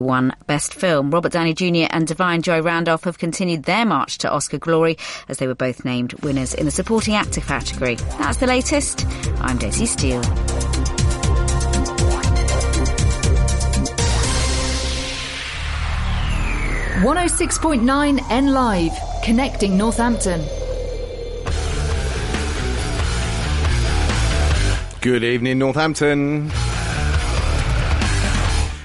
won Best Film. Robert Downey Jr. and Da'Vine Joy Randolph have continued their march to Oscar glory as they were both named winners in the supporting actor category. That's the latest. I'm Daisy Steele. One hundred oh six point nine N Live, connecting Northampton. Good evening, Northampton.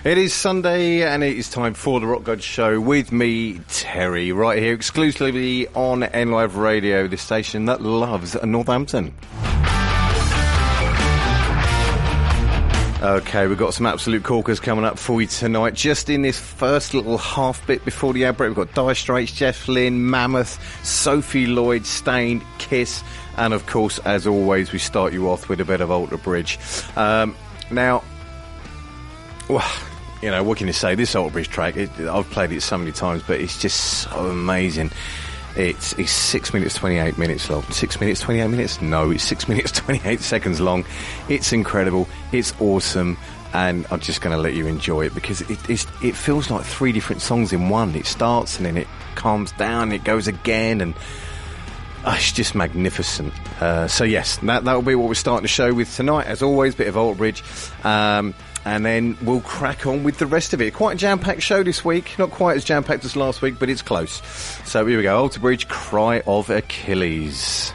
It is Sunday and it is time for the Rock God Show with me, Terry, right here exclusively on NLive Radio, the station that loves Northampton. Okay, we've got some absolute corkers coming up for you tonight. Just in this first little half bit before the outbreak, we've got Dire Straits, Jeff Lynne, Mammoth, Sophie Lloyd, Staind, Kiss, and of course, as always, we start you off with a bit of Alter Bridge. Um, now, well, you know, what can you say? This Alter Bridge track, it, I've played it so many times, but it's just so amazing. It's, it's six minutes, 28 minutes long. Six minutes, 28 minutes? No, it's six minutes, 28 seconds long. It's incredible. It's awesome. And I'm just going to let you enjoy it because it, it feels like three different songs in one. It starts and then it calms down, it goes again, and oh, it's just magnificent. Uh, so, yes, that, that'll be what we're starting the show with tonight. As always, bit of Alter Bridge. Um, and then we'll crack on with the rest of it. Quite a jam packed show this week. Not quite as jam packed as last week, but it's close. So here we go Alter Bridge Cry of Achilles.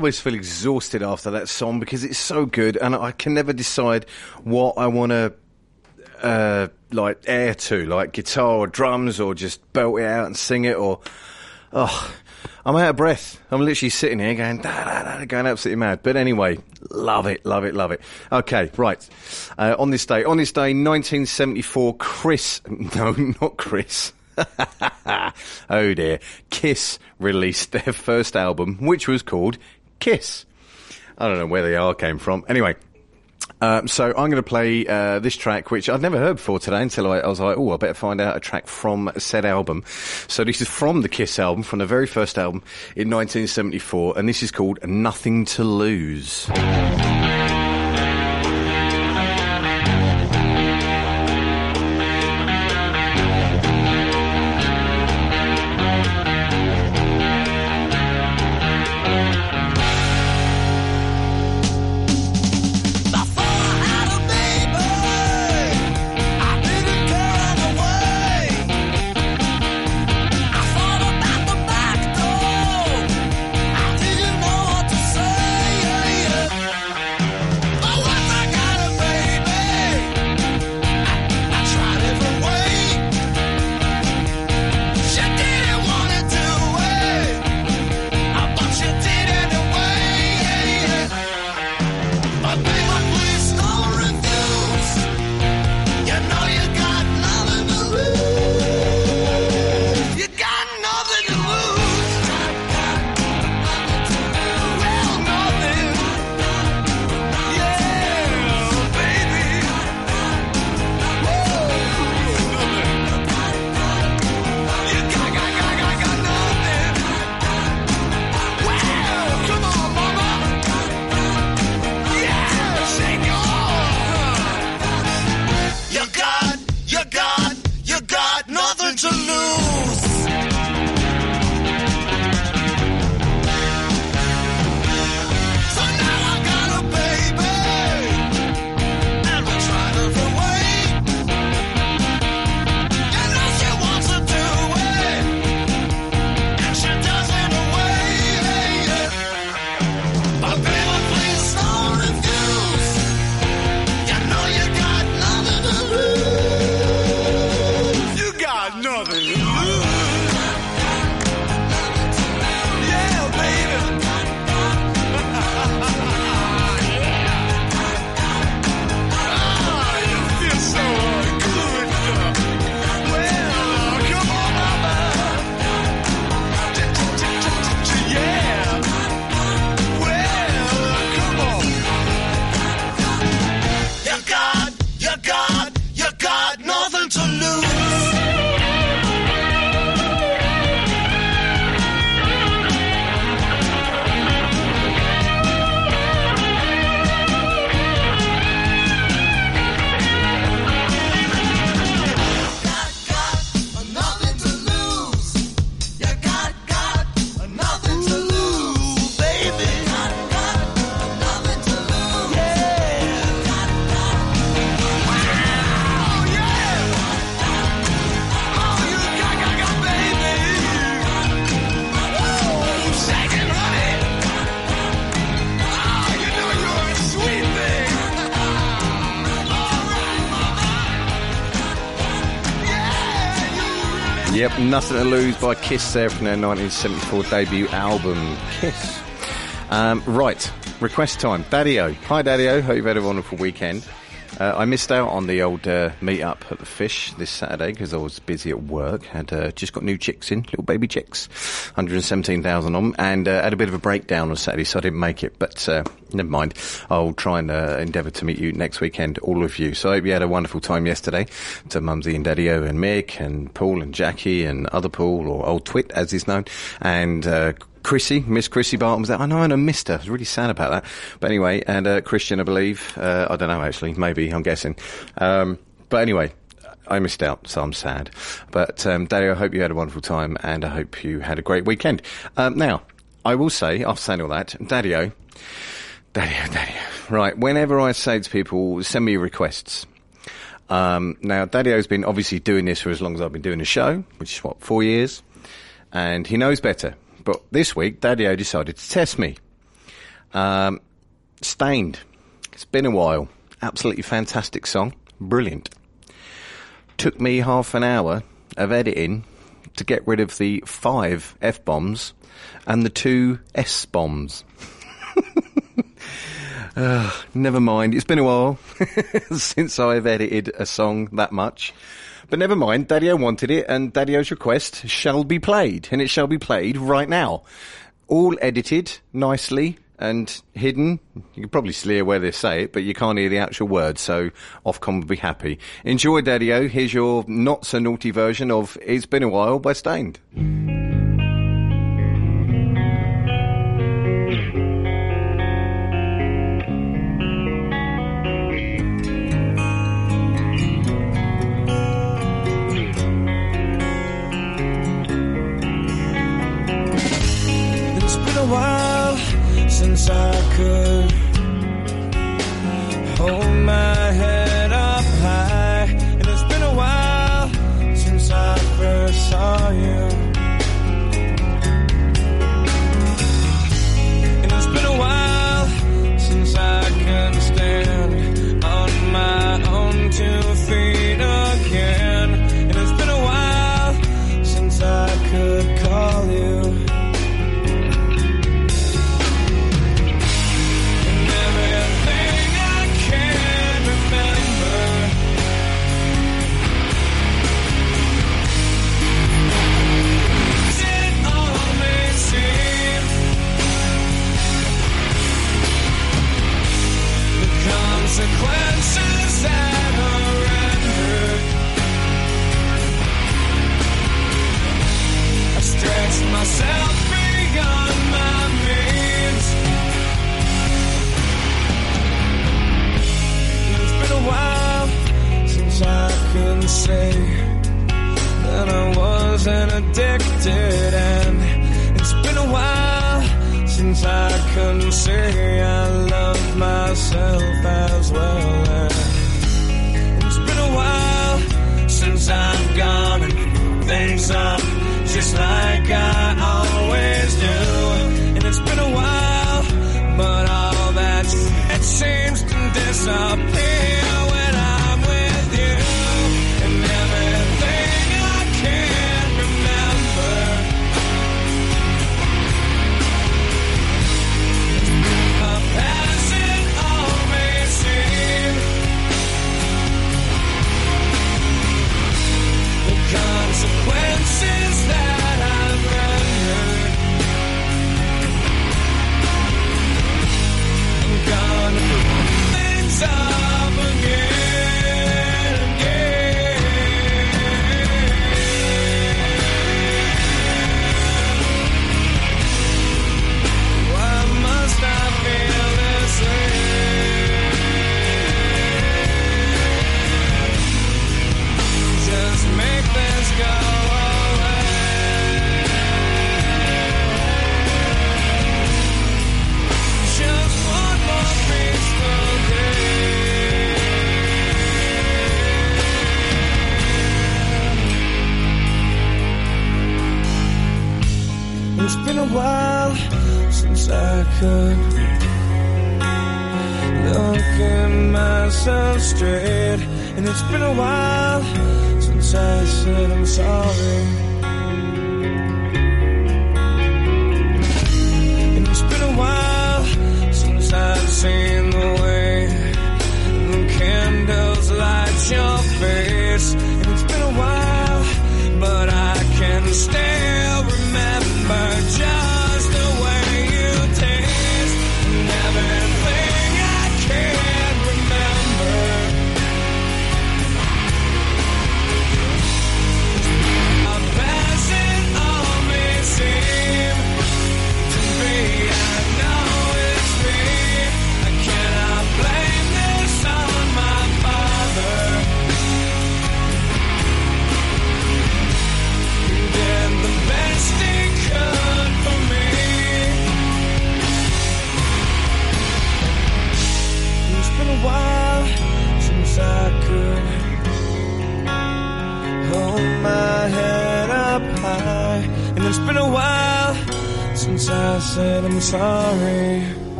Always feel exhausted after that song because it's so good, and I can never decide what I want to uh, like air to, like guitar or drums, or just belt it out and sing it, or oh, I'm out of breath. I'm literally sitting here going, da, da, da, going absolutely mad. But anyway, love it, love it, love it. Okay, right. Uh, on this day, on this day, 1974, Chris, no, not Chris. oh dear. Kiss released their first album, which was called Kiss. I don't know where the R came from. Anyway, um, so I'm going to play uh, this track, which I'd never heard before today until I, I was like, oh, I better find out a track from said album. So this is from the Kiss album, from the very first album in 1974, and this is called Nothing to Lose. Nothing to Lose by Kiss there from their 1974 debut album, Kiss. Um, right, request time. Daddy-O. Hi, Daddy-O. Hope you've had a wonderful weekend. Uh, I missed out on the old uh, meet up at the fish this Saturday because I was busy at work. Had uh, just got new chicks in, little baby chicks, 117,000 on and uh, had a bit of a breakdown on Saturday, so I didn't make it. But uh, never mind. I'll try and uh, endeavour to meet you next weekend, all of you. So I hope you had a wonderful time yesterday. To Mumsy and Daddy-O and Mick and Paul and Jackie and other Paul or Old Twit as he's known, and Chrissy, Miss Chrissy Barton was there. I know, and I missed her. I was really sad about that. But anyway, and uh, Christian, I believe. Uh, I don't know, actually. Maybe, I'm guessing. Um, but anyway, I missed out, so I'm sad. But, um, Daddy, I hope you had a wonderful time, and I hope you had a great weekend. Um, now, I will say, after saying all that, Daddy-O, Daddy-O, Daddy-O. Right, whenever I say to people, send me requests. Um, now, Daddy-O's been obviously doing this for as long as I've been doing the show, which is, what, four years? And he knows better. But this week, Daddy decided to test me. Um, Staind. It's been a while. Absolutely fantastic song. Brilliant. Took me half an hour of editing to get rid of the five F bombs and the two S bombs. uh, ah, never mind. It's been a while since I've edited a song that much. But never mind, Daddy-O wanted it, and Daddy-O's request shall be played, and it shall be played right now. All edited nicely and hidden. You can probably hear where they say it, but you can't hear the actual words, so Ofcom will be happy. Enjoy, Daddy-O. Here's your not so naughty version of It's Been a While by Staind.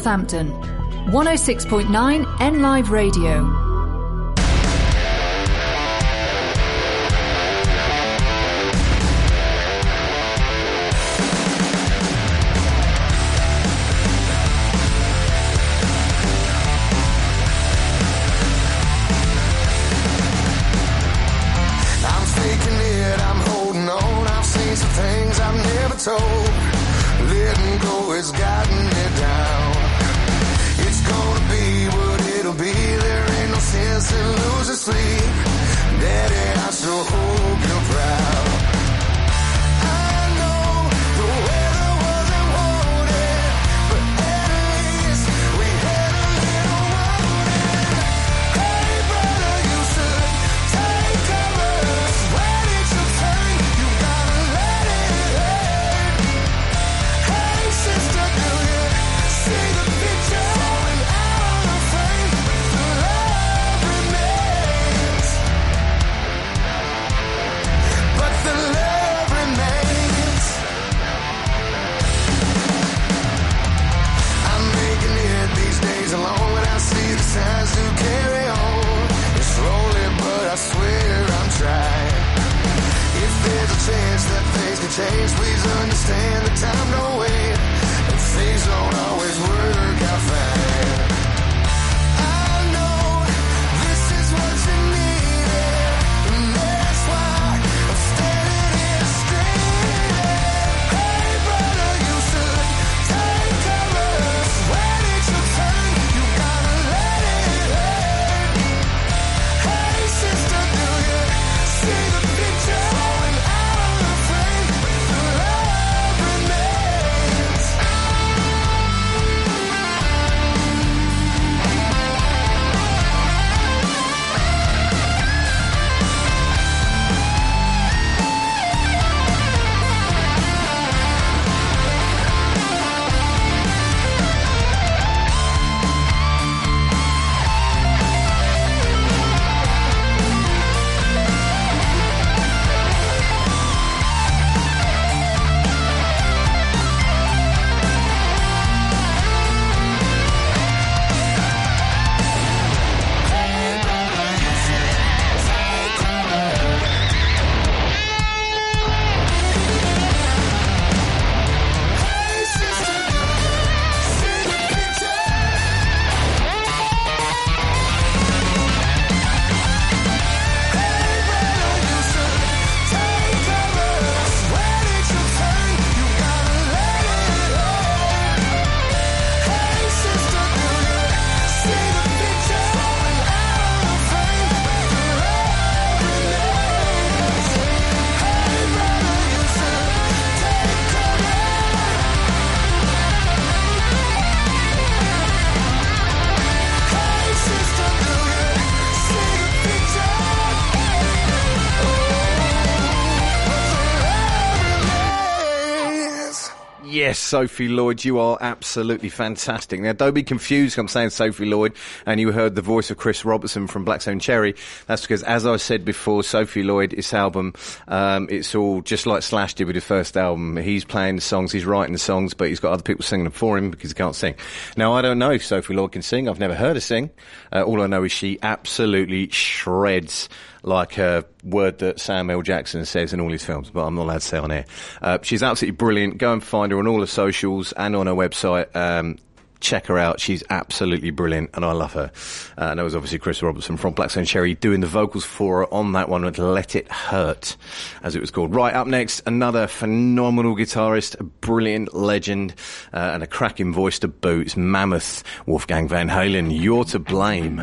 Northampton. 106.9 N Live Radio. Yes, Sophie Lloyd, you are absolutely fantastic. Now, don't be confused. I'm saying Sophie Lloyd, and you heard the voice of Chris Robertson from Black Stone Cherry. That's because, as I said before, Sophie Lloyd, this album, um, it's all just like Slash did with his first album. He's playing the songs, he's writing the songs, but he's got other people singing them for him because he can't sing. Now, I don't know if Sophie Lloyd can sing. I've never heard her sing. Uh, all I know is she absolutely shreds like a word that Samuel Jackson says in all his films, but I'm not allowed to say on air. Uh, she's absolutely brilliant. Go and find her on all the socials and on her website. Um, check her out. She's absolutely brilliant, and I love her. Uh, and that was obviously Chris Robertson from Black Stone Cherry doing the vocals for her on that one with Let It Hurt, as it was called. Right, up next, another phenomenal guitarist, a brilliant legend, uh, and a cracking voice to boot. It's Mammoth Wolfgang Van Halen. You're to blame.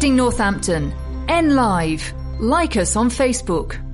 Connecting Northampton. N Live. Like us on Facebook.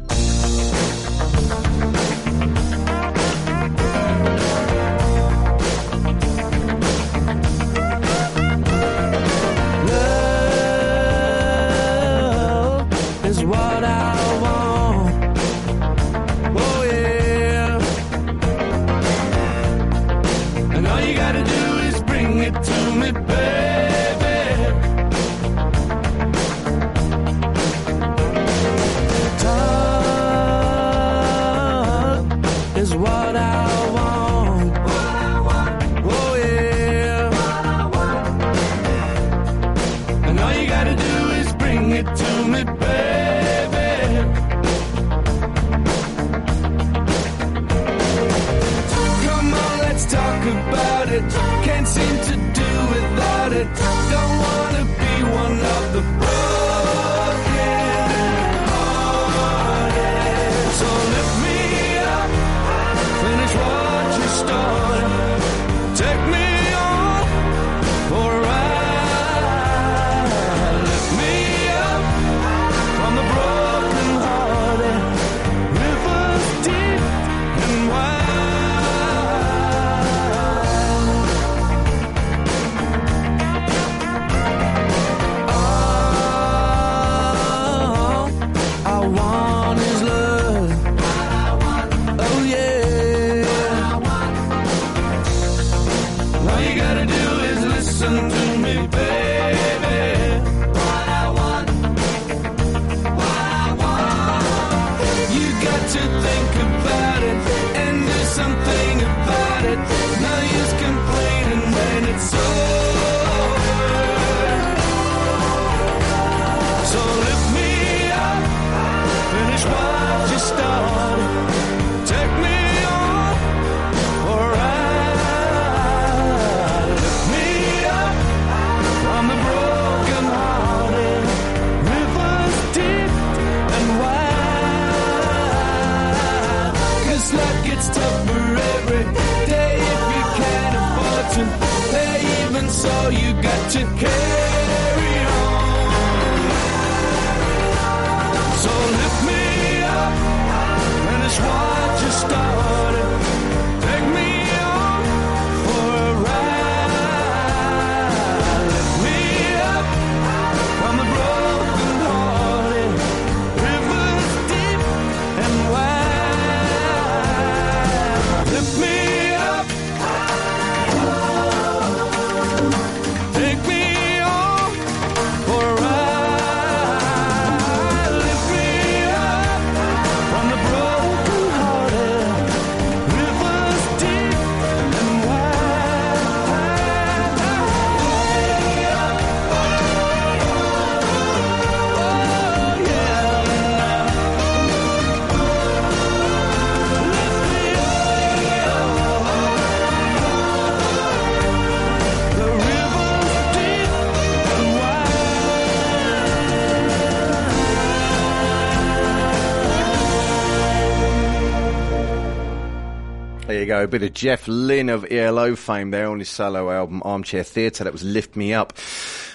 There you go. A bit of Jeff Lynne of ELO fame there on his solo album Armchair Theatre. That was Lift Me Up.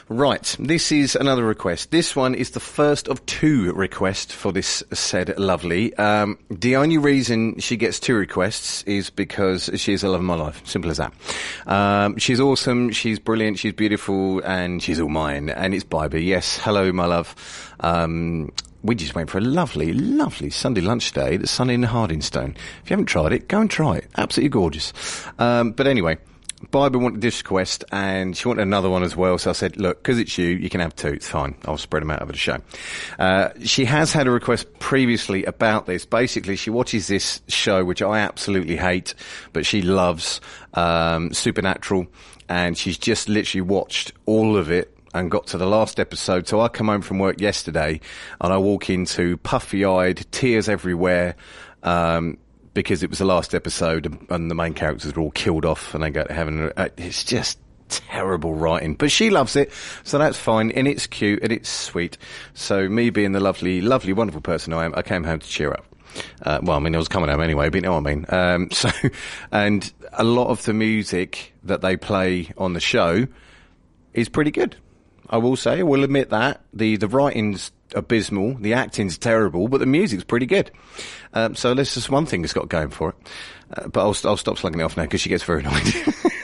Right, this is another request. This one is the first of two requests for this said lovely. Um, the only reason she gets two requests is because she's a love of my life. Simple as that. Um, she's awesome, she's brilliant, she's beautiful, and she's all mine. And it's Biber. Yes, hello, my love. Um, we just went for a lovely, lovely Sunday lunch day at the Sun in Hardingstone. If you haven't tried it, go and try it. Absolutely gorgeous. Um, but anyway, Barbara wanted this request and she wanted another one as well. So I said, look, because it's you, you can have two. It's fine. I'll spread them out over the show. Uh, she has had a request previously about this. Basically, she watches this show, which I absolutely hate, but she loves, um, Supernatural. And she's just literally watched all of it and got to the last episode. So I come home from work yesterday and I walk into puffy eyed, tears everywhere, um, because it was the last episode and, the main characters are all killed off and they go to heaven. Uh, It's just terrible writing, but she loves it. So that's fine. And it's cute and it's sweet. So me being the lovely, lovely, wonderful person I am, I came home to cheer up. Uh, well, I mean, I was coming home anyway, but you know what I mean. Um, so, and a lot of the music that they play on the show is pretty good. I will say, I will admit that the the writing's abysmal, the acting's terrible, but the music's pretty good. Um, so that's just one thing it's got going for it. Uh, but I'll, I'll stop slugging it off now because she gets very annoyed.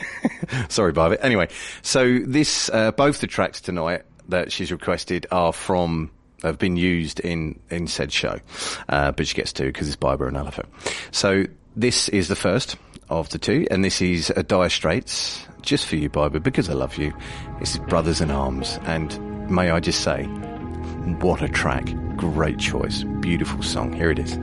Sorry, Barbie. Anyway, so this uh, both the tracks tonight that she's requested are from have been used in in said show, uh, but she gets two because it's Barbara and Elephant. So this is the first of the two, and this is a Dire Straits just for you, Barbara, because I love you. Is Brothers in Arms, and may I just say, what a track! Great choice, beautiful song. Here it is.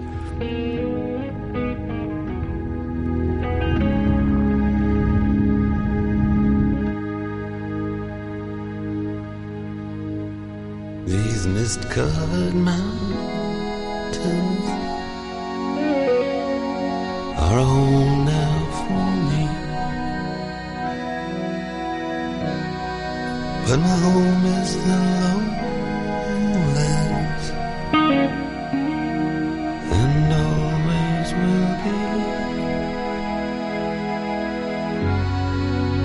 These mist covered mountains are home now But my home is the lowlands and always will be.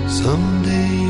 Someday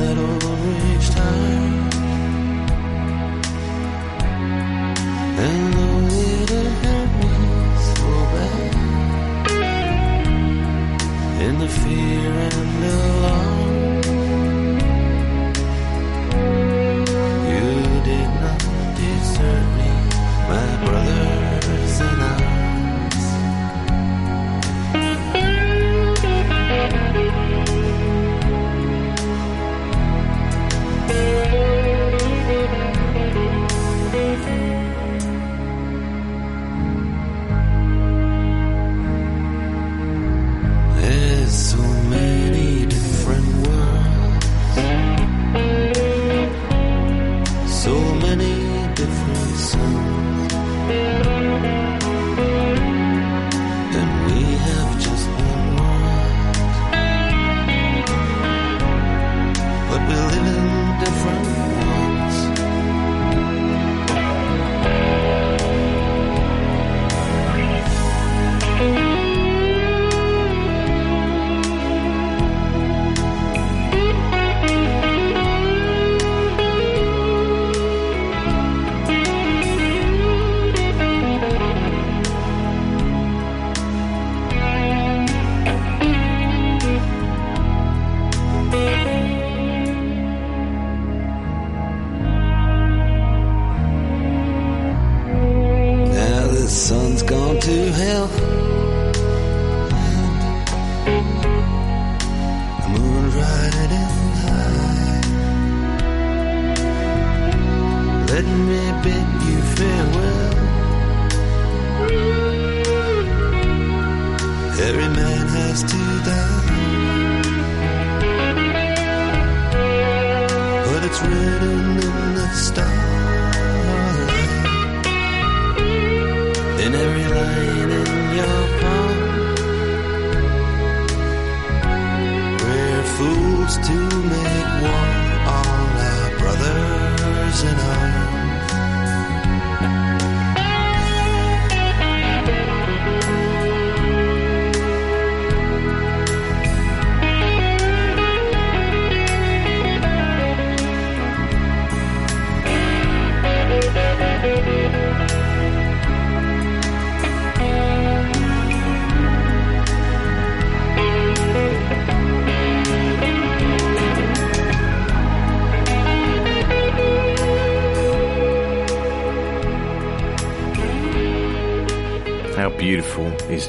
the fear and alarm.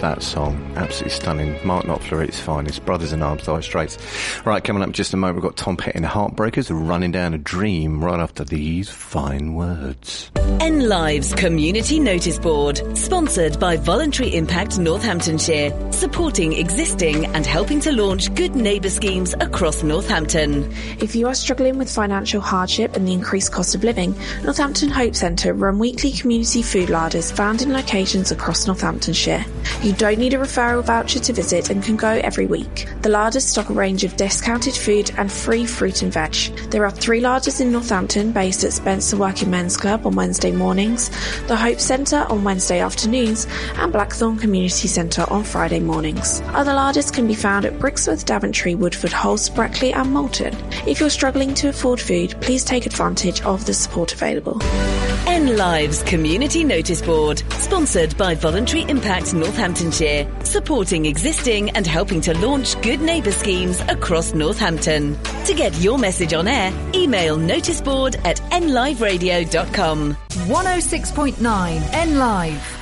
That song? Absolutely stunning. Mark Knopfler its finest. Brothers in Arms, Dire Straits. Right, coming up in just a moment, we've got Tom Petty and the Heartbreakers running down a dream right after these fine words. N Lives Community Notice Board, sponsored by Voluntary Impact Northamptonshire, supporting existing and helping to launch good neighbour schemes across Northampton. If you are struggling with financial hardship and the increased cost of living, Northampton Hope Centre run weekly community food larders found in locations across Northamptonshire. You don't need a referral voucher to visit and can go every week. The larders stock a range of discounted food and free fruit and veg. There are three larders in Northampton based at Spencer Working Men's Club on Wednesday mornings, the Hope Centre on Wednesday afternoons, and Blackthorn Community Centre on Friday mornings. Other larders can be found at Brixworth, Daventry, Woodford, Halse, Brackley, and Moulton. If you're struggling to afford food, please take advantage of the support available. N Lives Community Notice Board, sponsored by Voluntary Impact Northamptonshire, supporting existing and helping to launch good neighbour schemes across Northampton. To get your message on air, email noticeboard at nliveradio.com. 106.9 N Live.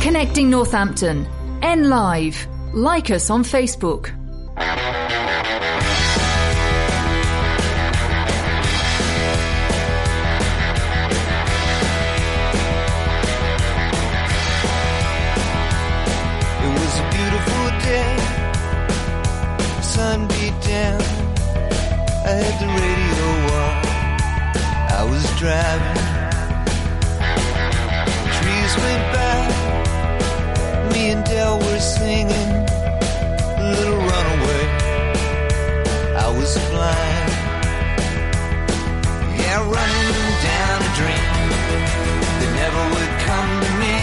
Connecting Northampton. N Live. Like us on Facebook. It was a beautiful day. Sun beat down. I had the radio on. I was driving. Trees went by. Me and Del were singing. Little Runaway. I was blind. Yeah, running down a dream that never would come to me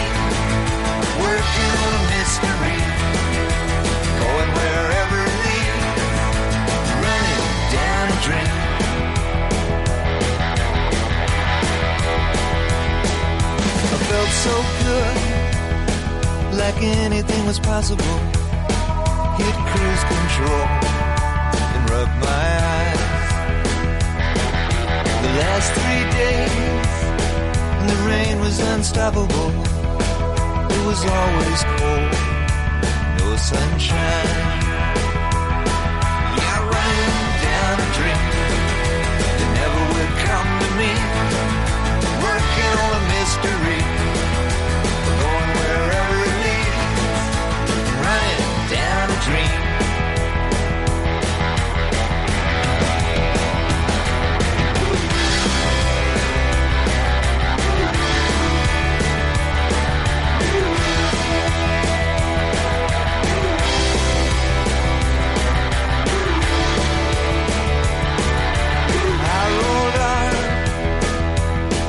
working on a mystery, going wherever it leads, running down a dream. I felt so good, like anything was possible. Hit cruise control and rub my eyes. The last three days, and the rain was unstoppable. It was always cold, no sunshine. Yeah, running down a dream that never would come to me. Working on a mystery, dream.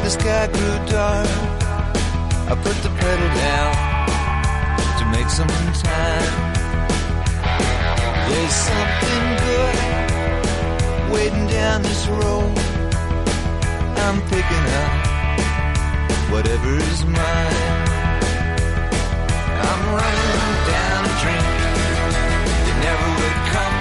Sky grew dark. I put the pedal down to make some time. There's something good waiting down this road. I'm picking up whatever is mine. I'm running down a drink. that never would come.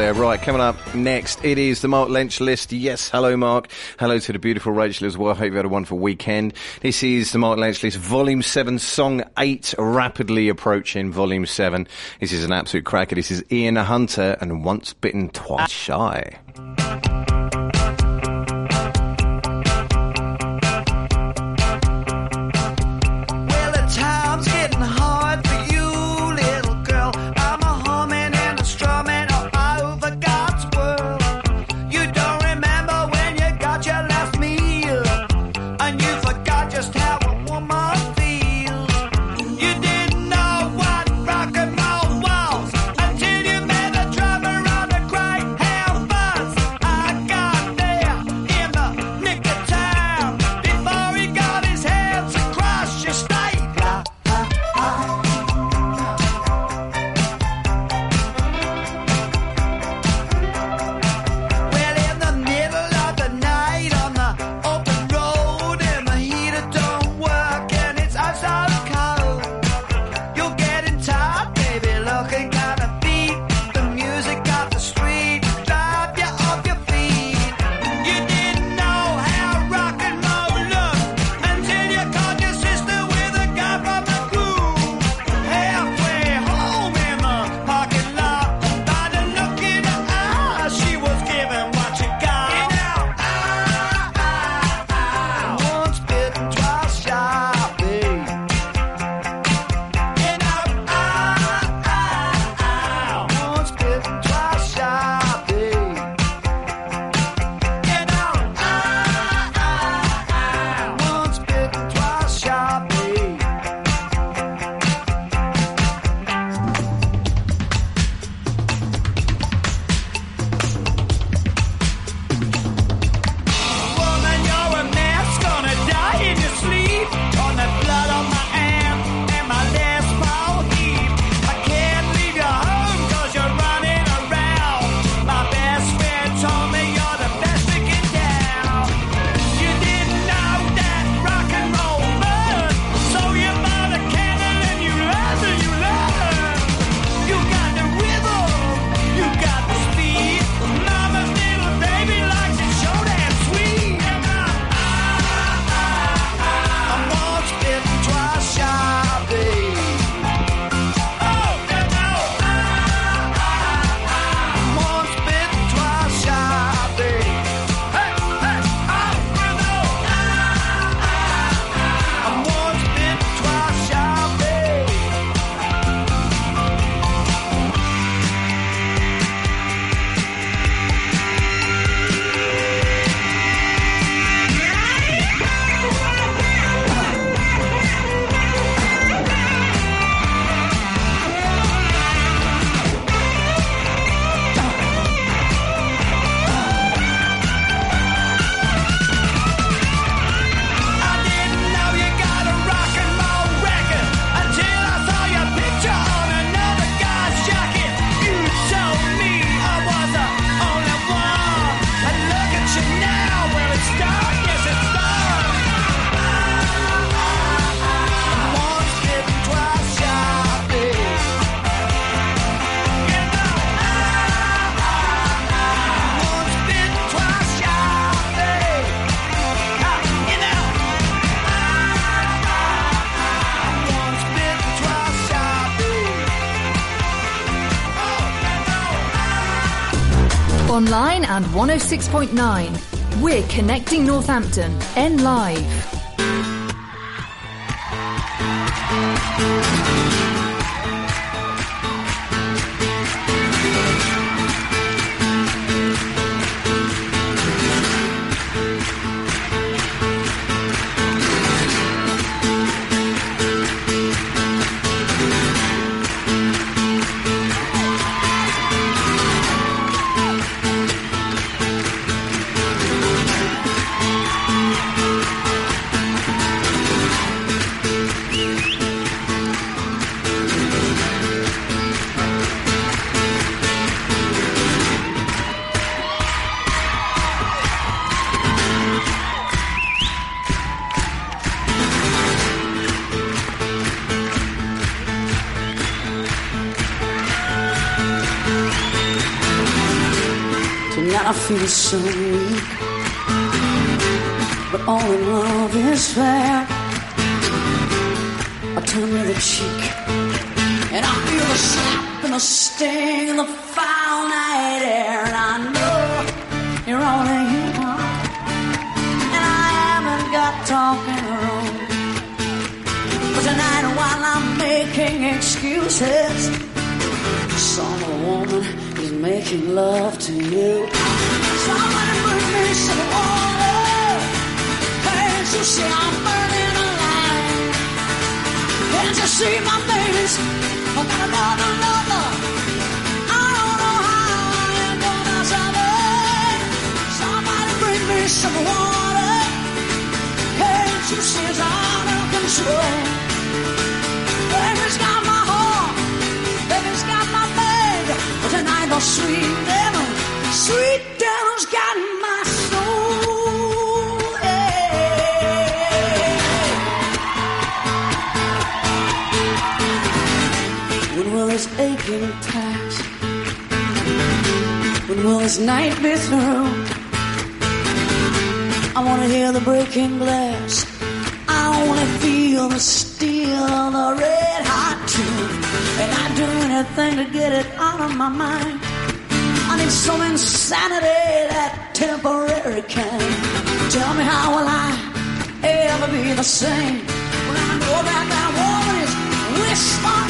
there. Right, coming up next, it is the Mark Lynch list. Yes, hello, Mark. Hello to the beautiful Rachel as well. Hope you had a wonderful weekend. This is the Mark Lynch list, Volume 7, Song 8, rapidly approaching Volume 7. This is an absolute cracker. This is Ian Hunter and Once Bitten, Twice Shy. 106.9. We're connecting Northampton. N Live. will this aching? When will this night be through? I wanna hear the breaking glass. I wanna feel the steel, the red hot tune. And I'd do anything to get it out of my mind. I need some insanity, that temporary kind. Tell me how will I ever be the same? When I know that that woman is wishful.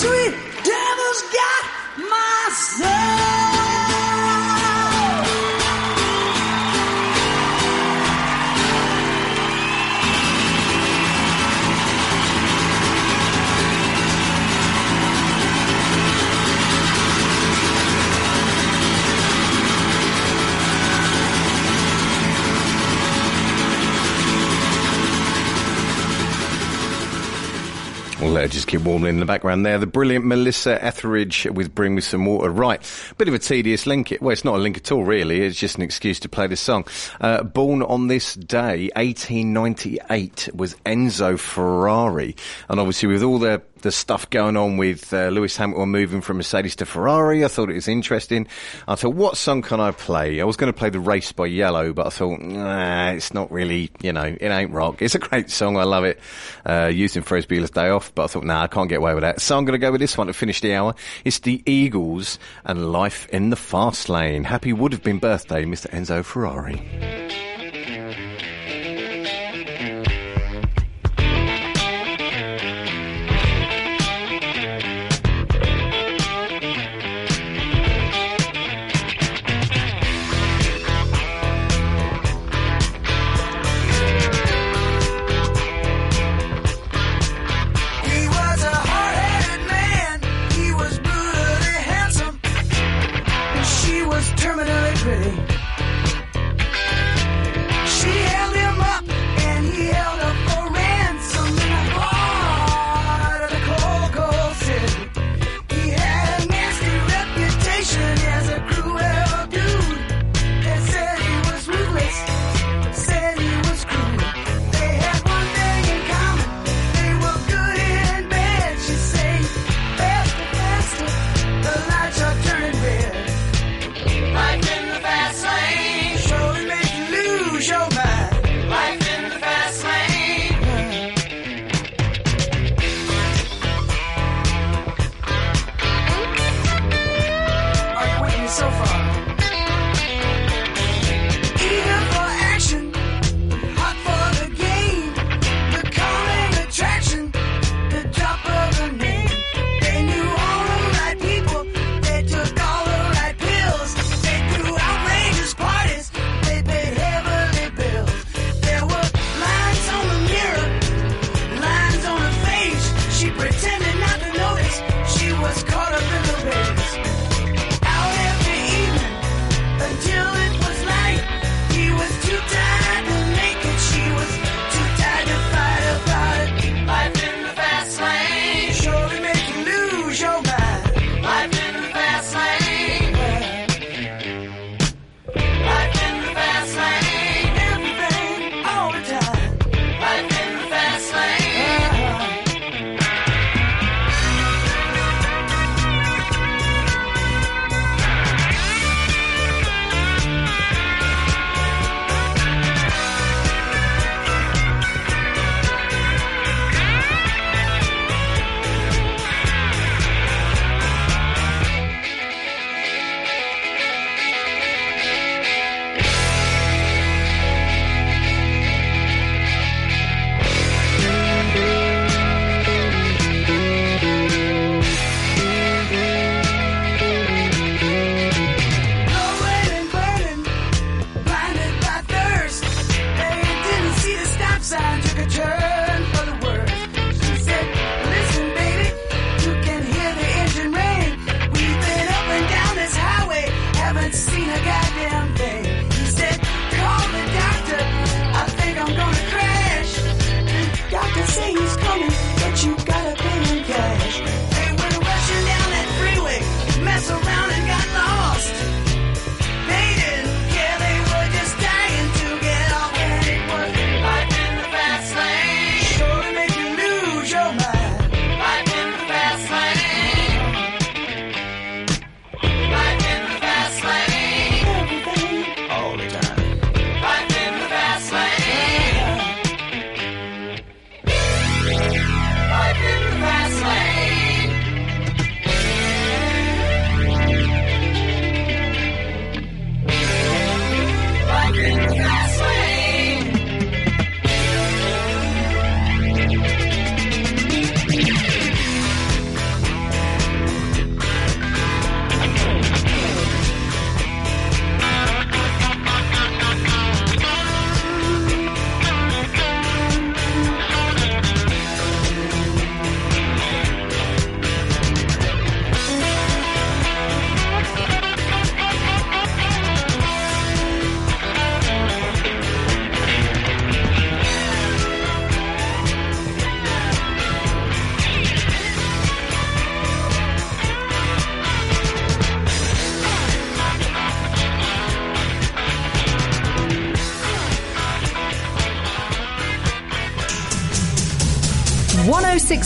sweet. just keep warming in the background there. The brilliant Melissa Etheridge with Bring Me Some Water. Right. Bit of a tedious link. Well, it's not a link at all, really. It's just an excuse to play this song. Uh, born on this day, 1898, was Enzo Ferrari. And obviously, with all their the stuff going on with uh, Lewis Hamilton moving from Mercedes to Ferrari. I thought it was interesting. I thought, what song can I play? I was going to play The Race by Yello, but I thought, nah, it's not really, you know, it ain't rock. It's a great song. I love it. Uh, used in Ferris Bueller's Day Off, but I thought, nah, I can't get away with that. So I'm going to go with this one to finish the hour. It's The Eagles and Life in the Fast Lane. Happy would have been birthday, Mr. Enzo Ferrari.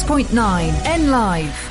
106.9 N Live.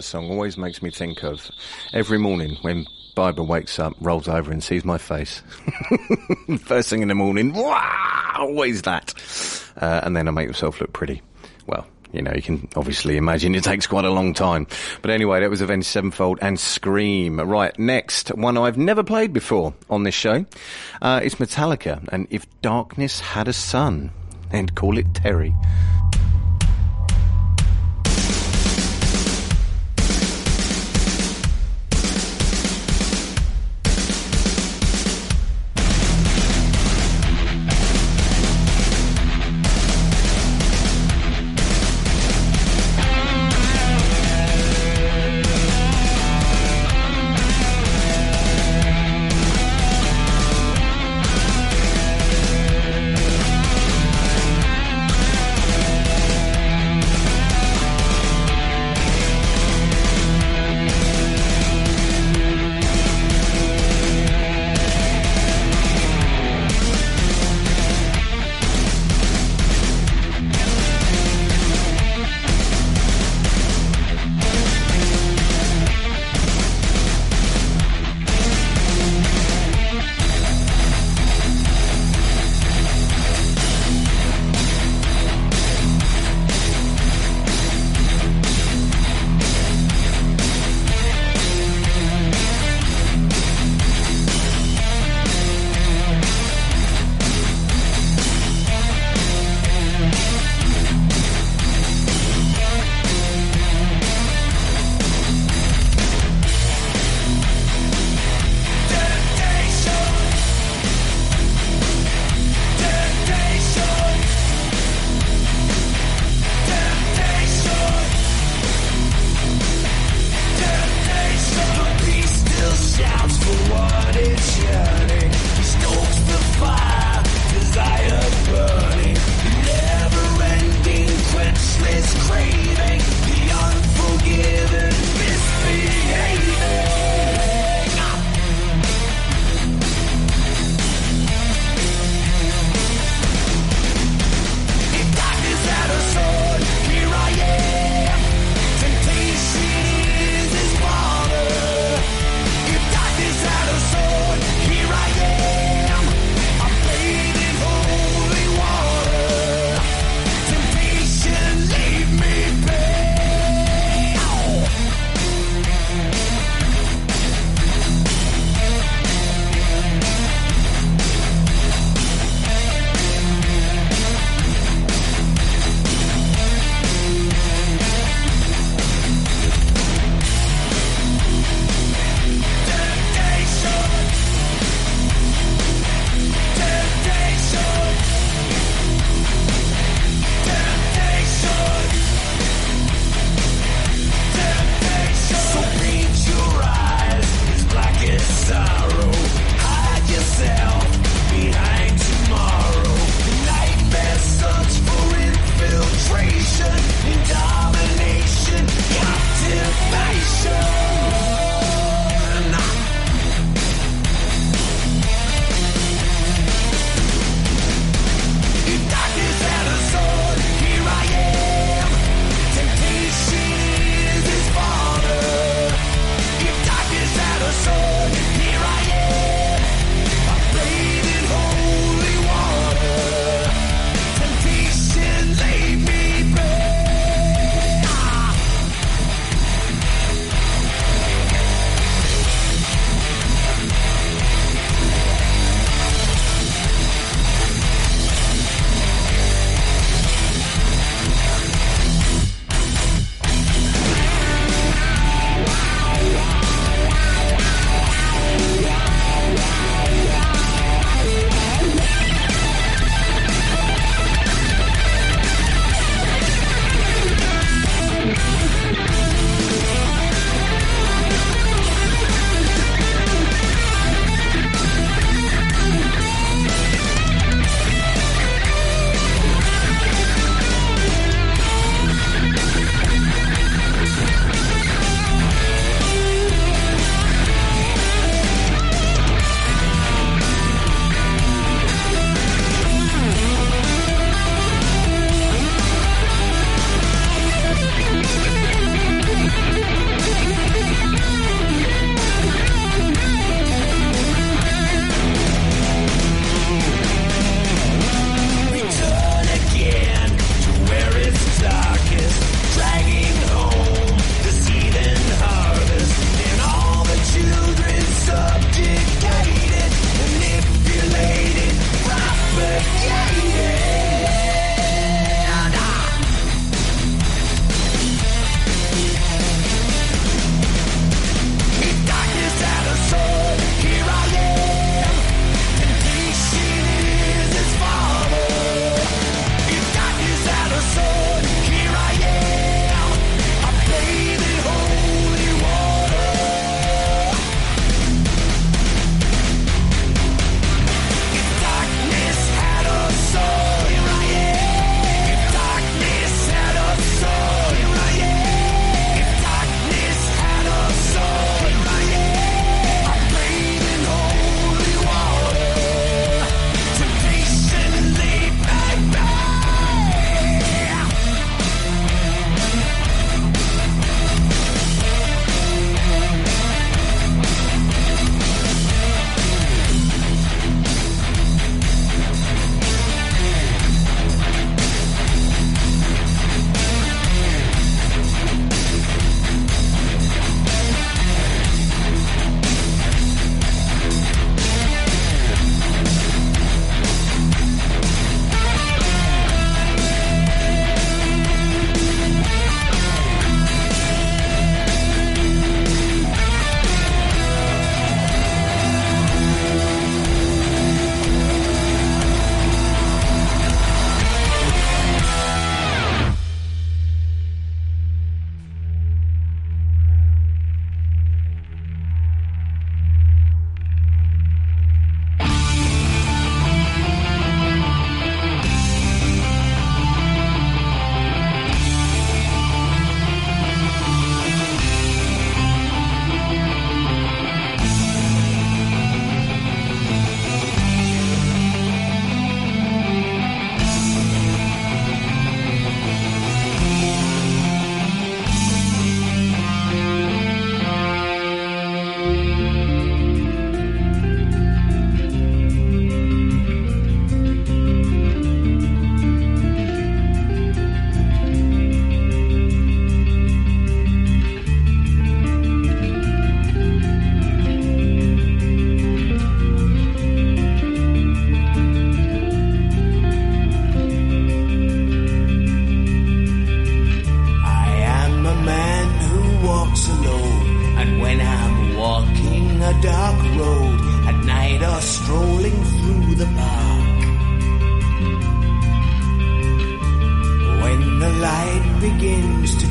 That song always makes me think of every morning when Bible wakes up, rolls over and sees my face. First thing in the morning, always that. Uh, and then I make myself look pretty. Well, you know, you can obviously imagine it takes quite a long time. But anyway, that was Avenged Sevenfold and Scream. Right, next, one I've never played before on this show. Uh, it's Metallica, and If Darkness Had a Son, and call it Terry.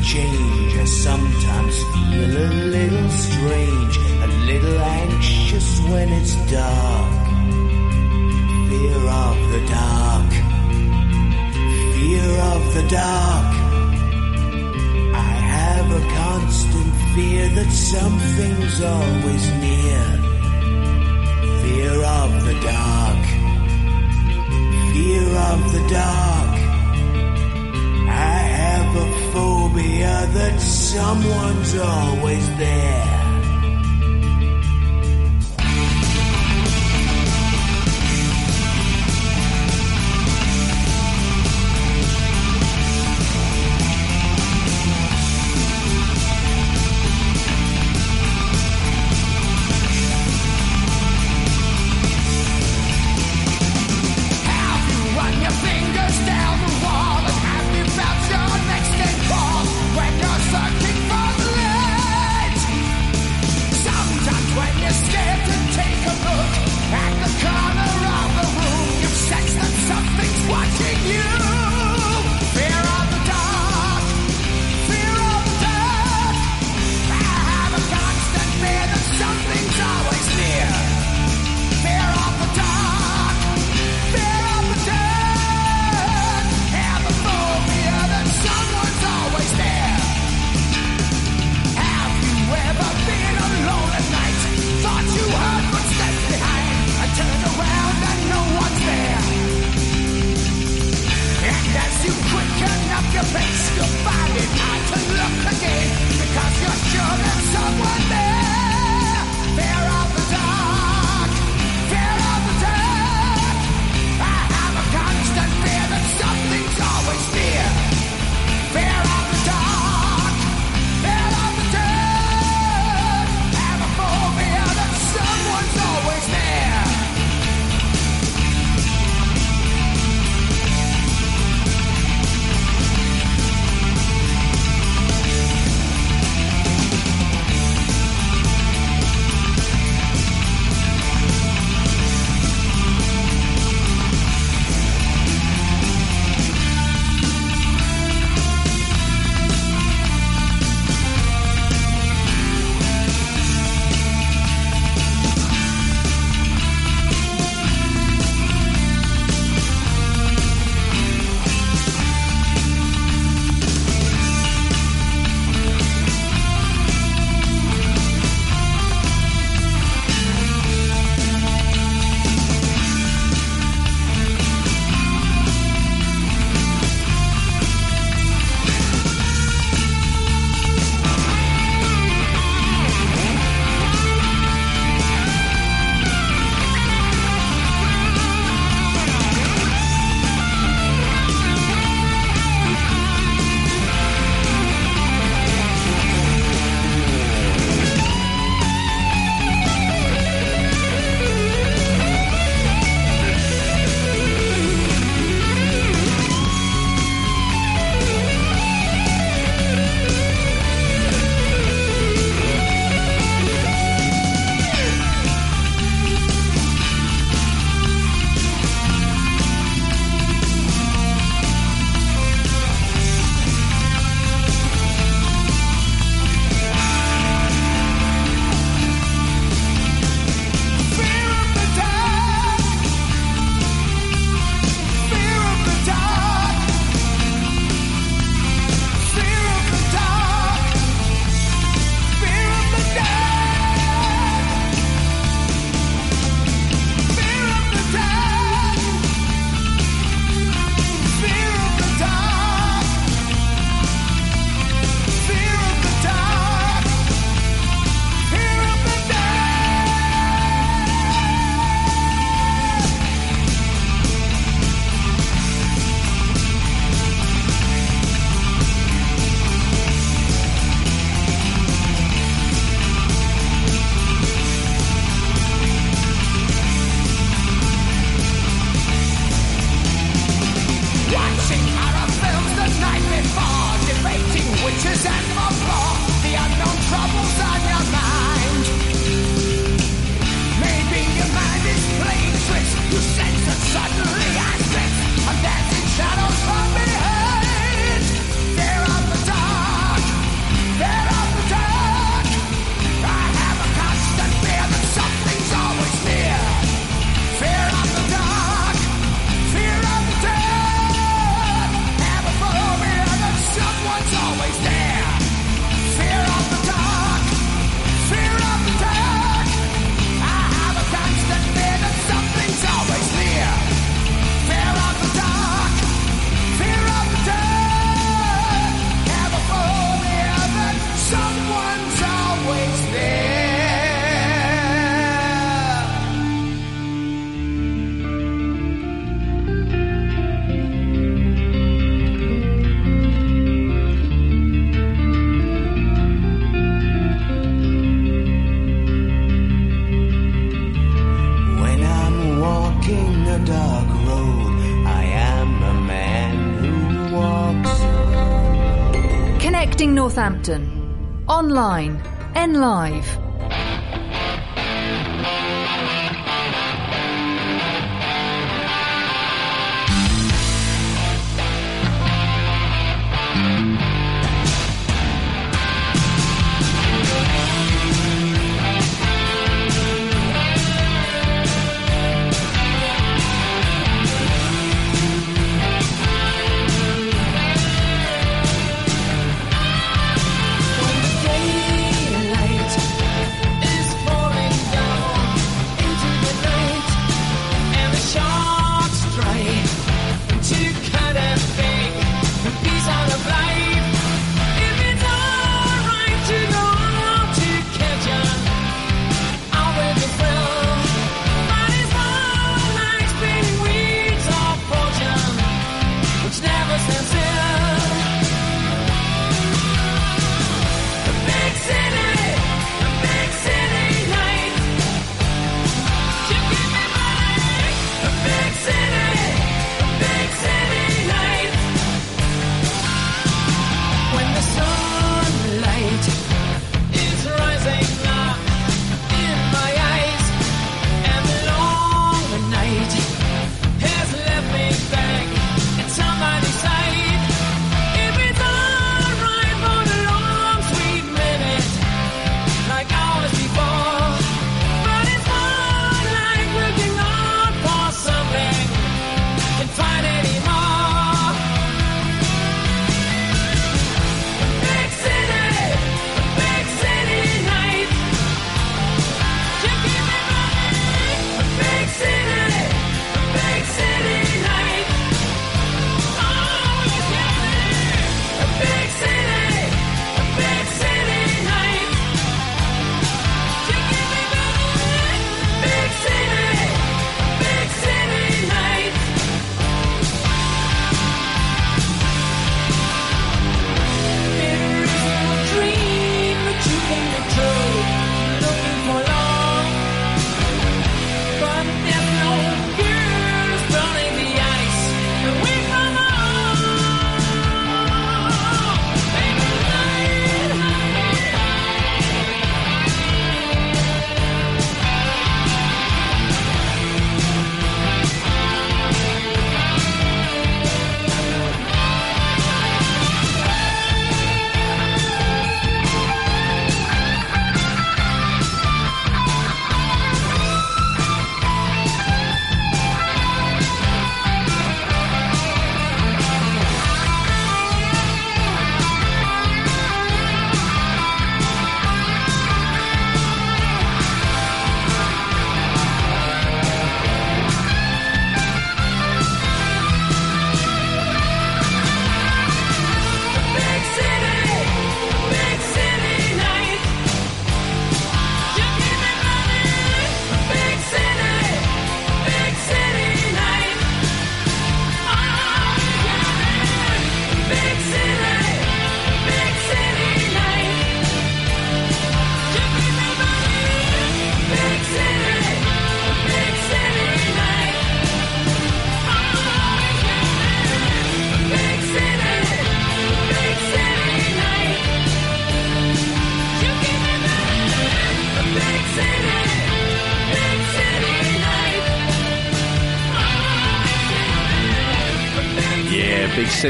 Change, I sometimes feel a little strange, a little anxious when it's dark. Fear of the dark, fear of the dark. I have a constant fear that something's always near. Fear of the dark, fear of the dark. I have a phobia that someone's always there.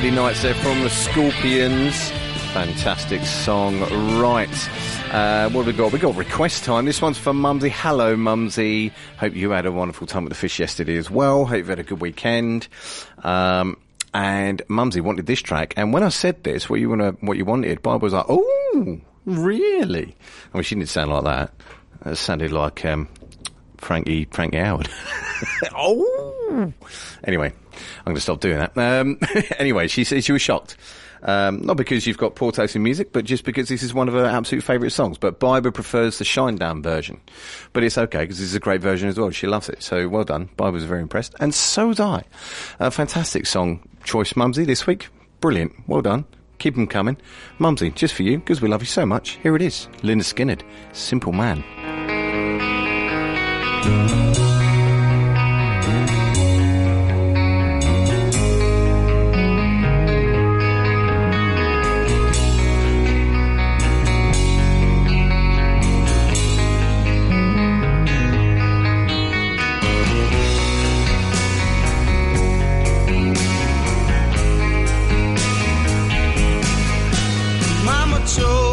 City Nights there from the Scorpions. Fantastic song. Right. Uh, what have we got? We've got request time. This one's for Mumsy. Hello, Mumsy. Hope you had a wonderful time with the fish yesterday as well. Hope you've had a good weekend. Um, and Mumsy wanted this track. And when I said this, what you wanna, what you wanted, Barbara was like, "Oh, really?" I mean, she didn't sound like that. It sounded like um, Frankie Frankie Howerd. oh. Anyway, I'm going to stop doing that. Um, anyway, she said she was shocked. Um, not because you've got poor taste in music, but just because this is one of her absolute favourite songs. But Barbara prefers the Shinedown version. But it's okay because this is a great version as well. She loves it. So well done. Barbara was very impressed. And so was I. A fantastic song choice, Mumsy, this week. Brilliant. Well done. Keep them coming. Mumsy, just for you, because we love you so much. Here it is. Lynyrd Skynyrd, Simple Man. Mama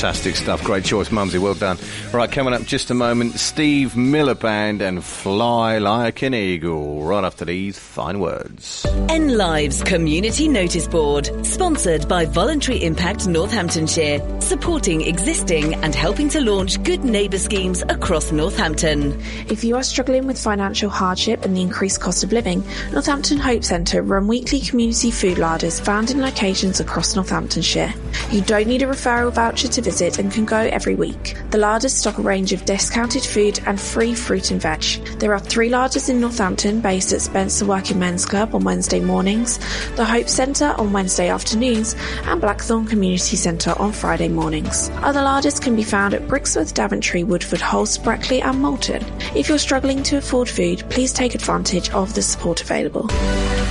Fantastic stuff. Great choice, Mumsy. Well done. Right, coming up just a moment, Steve Miller Band and Fly Like an Eagle. Right after these fine words. N Lives Community Notice Board, sponsored by Voluntary Impact Northamptonshire, supporting existing and helping to launch good neighbour schemes across Northampton. If you are struggling with financial hardship and the increased cost of living, Northampton Hope Centre run weekly community food larders found in locations across Northamptonshire. You don't need a referral voucher to visit and can go every week. The larders stock a range of discounted food and free fruit and veg. There are three larders in Northampton based at Spencer Working Men's Club on Wednesday mornings, the Hope Centre on Wednesday afternoons, and Blackthorn Community Centre on Friday mornings. Other larders can be found at Brixworth, Daventry, Woodford, Halse, Brackley, and Moulton. If you're struggling to afford food, please take advantage of the support available.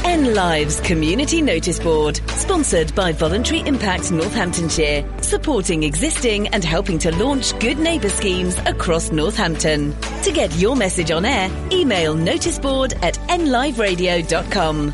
N Lives Community Notice Board, sponsored by Voluntary Impact Northamptonshire, supporting existing and helping to launch good neighbour schemes across Northampton. To get your message on air, email noticeboard at nliveradio.com.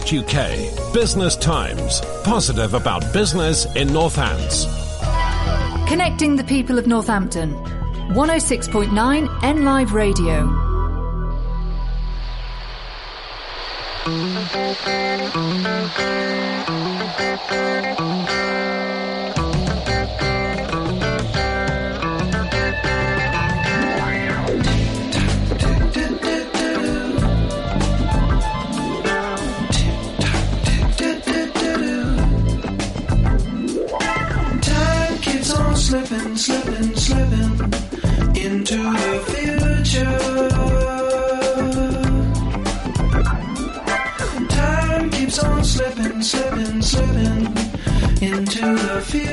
Business Times. Positive about business in Northants. Connecting the people of Northampton. 106.9 N Live Radio. Slipping, slipping, into the future. Time keeps on slipping, slipping, slipping into the future.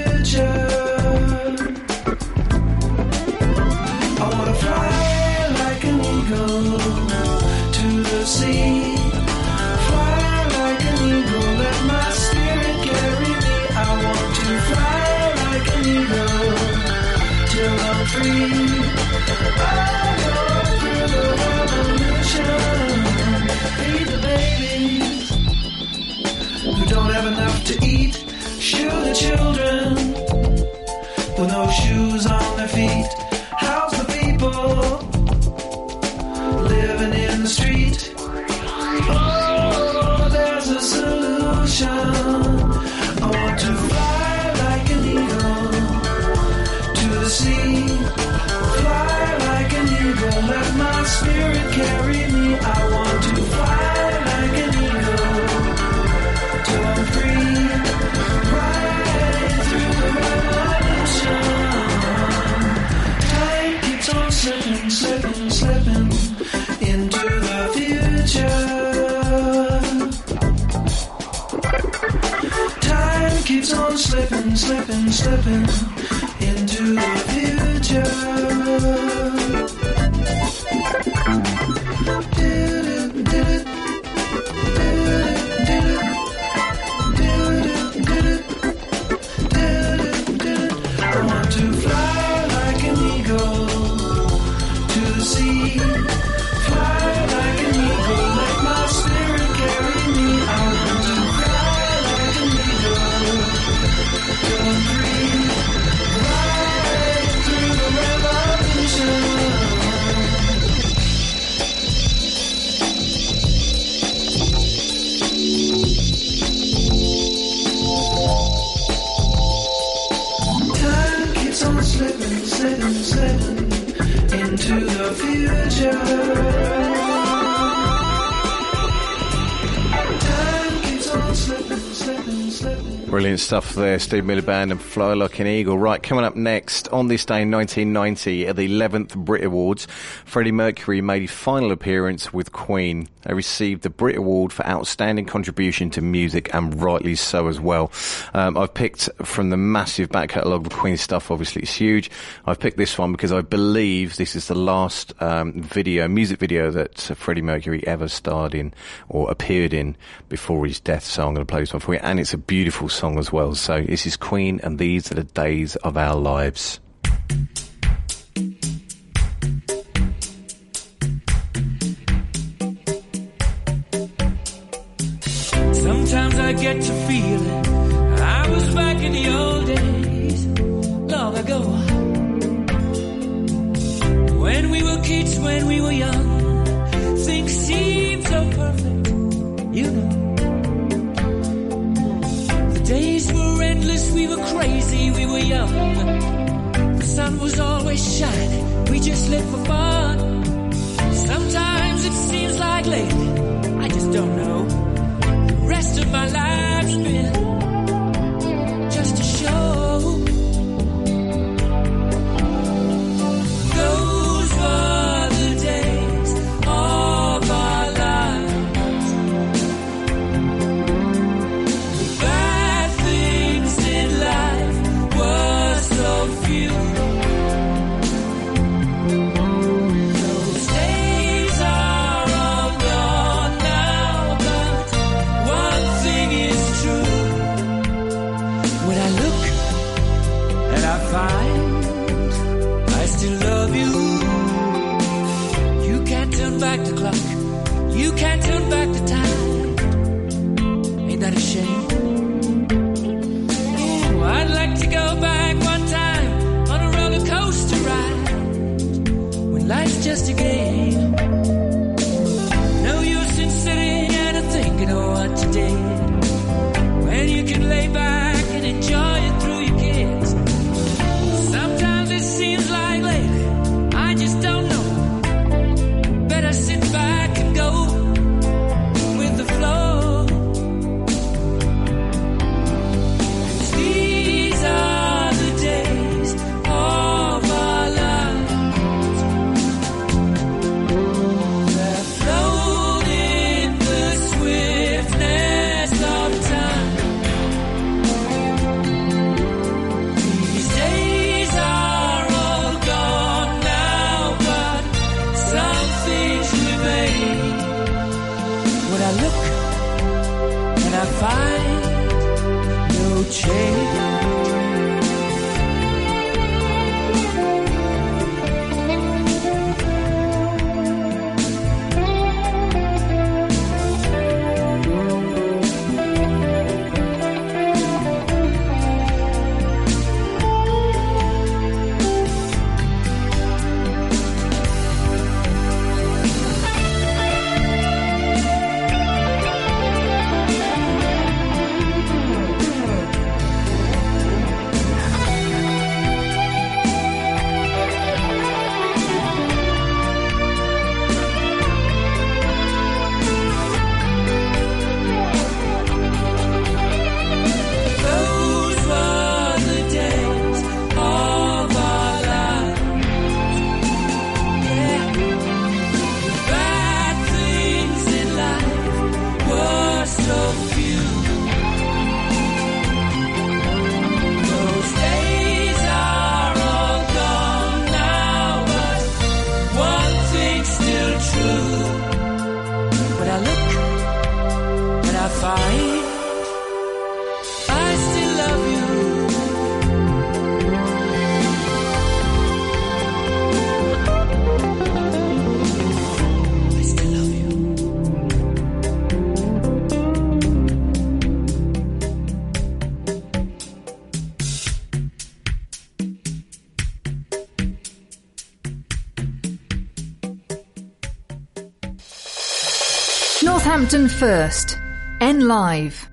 Slipping, stuff there, Steve Miller Band and Fly Like an Eagle. Right, coming up next, on this day in 1990, at the 11th Brit Awards, Freddie Mercury made his final appearance with Queen. They received the Brit Award for Outstanding Contribution to Music, and rightly so as well. Um, I've picked from the massive back catalogue of Queen stuff, obviously it's huge. I've picked this one because I believe this is the last um, video, music video that Freddie Mercury ever starred in or appeared in before his death. So I'm going to play this one for you, and it's a beautiful song as well. So this is Queen, and these are the days of our lives. I get to feeling I was back in the old days, long ago. When we were kids, when we were young, things seemed so perfect, you know. The days were endless, we were crazy, we were young. The sun was always shining, we just lived for fun. Sometimes it seems like lately, I just don't know. Rest of my life's been just a show. First. N Live.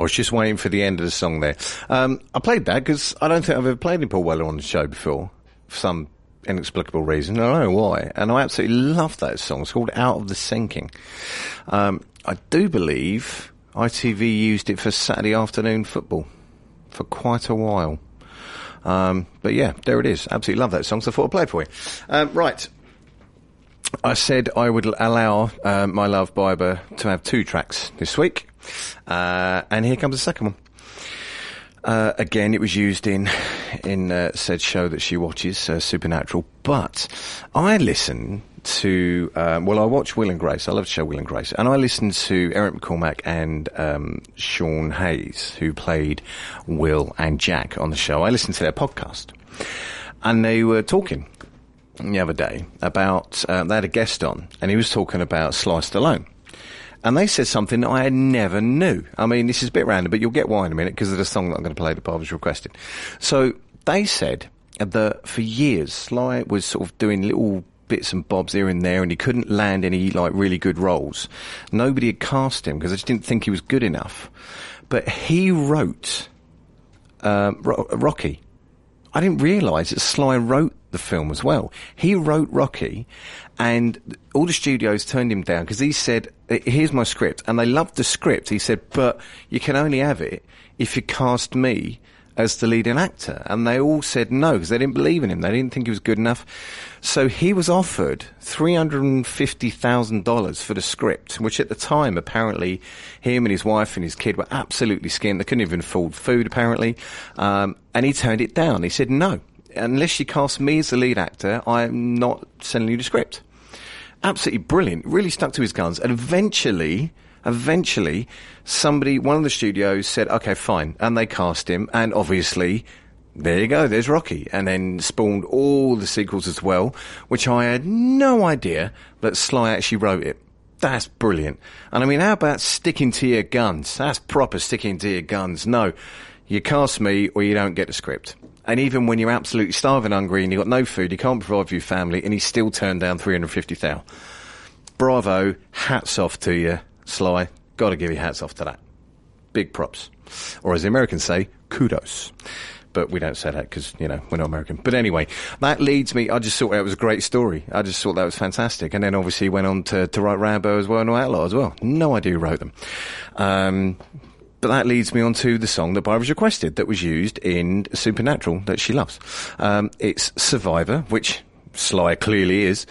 I was just waiting for the end of the song there. Um, I played that because I don't think I've ever played any Paul Weller on the show before, for some inexplicable reason. I don't know why. And I absolutely love that song. It's called Out of the Sinking. Um, I do believe ITV used it for Saturday afternoon football for quite a while. Um, but yeah, there it is. Absolutely love that song, so I thought I'd play it for you. Um, right. I said I would allow uh, my love Biber to have two tracks this week, uh, and here comes the second one. Uh, again, it was used in in uh, said show that she watches, uh, Supernatural. But I listen to um, well, I watch Will and Grace. I love the show Will and Grace, and I listen to Eric McCormack and um, Sean Hayes, who played Will and Jack on the show. I listened to their podcast, and they were talking the other day about uh, they had a guest on, and he was talking about Sly Stallone. And they said something that I had never knew. I mean, this is a bit random, but you'll get why in a minute because of the song that I'm going to play that Barbara's requested. So they said that for years Sly was sort of doing little bits and bobs here and there, and he couldn't land any like really good roles. Nobody had cast him because they just didn't think he was good enough. But he wrote Ro- Rocky. I didn't realise that Sly wrote the film as well. He wrote Rocky, and all the studios turned him down because he said, "Here's my script," and they loved the script. He said, "But you can only have it if you cast me." As the leading actor, and they all said no because they didn't believe in him. They didn't think he was good enough. So he was offered three hundred and fifty thousand dollars for the script, which at the time apparently him and his wife and his kid were absolutely skinned. They couldn't even afford food apparently, um, and he turned it down. He said no, unless you cast me as the lead actor, I'm not sending you the script. Absolutely brilliant. Really stuck to his guns. And eventually, eventually, somebody, one of the studios said, okay, fine. And they cast him. And obviously, there you go, there's Rocky. And then spawned all the sequels as well, which I had no idea that Sly actually wrote it. That's brilliant. And I mean, how about sticking to your guns? That's proper sticking to your guns. No, you cast me or you don't get the script. And even when you're absolutely starving hungry and you've got no food, you can't provide for your family, and he still turned down 350,000. Bravo, hats off to you, Sly. Gotta give you hats off to that. Big props. Or as the Americans say, kudos. But we don't say that because, you know, we're not American. But anyway, that leads me, I just thought that was a great story. I just thought that was fantastic. And then obviously went on to, to write Rambo as well and Outlaw as well. No idea who wrote them. Um, but that leads me on to the song that Barbara's requested that was used in Supernatural that she loves. Um, it's Survivor, which Sly clearly is,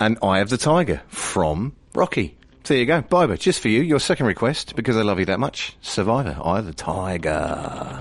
and Eye of the Tiger from Rocky. So there you go. Barbara, just for you, your second request, because I love you that much. Survivor, Eye of the Tiger.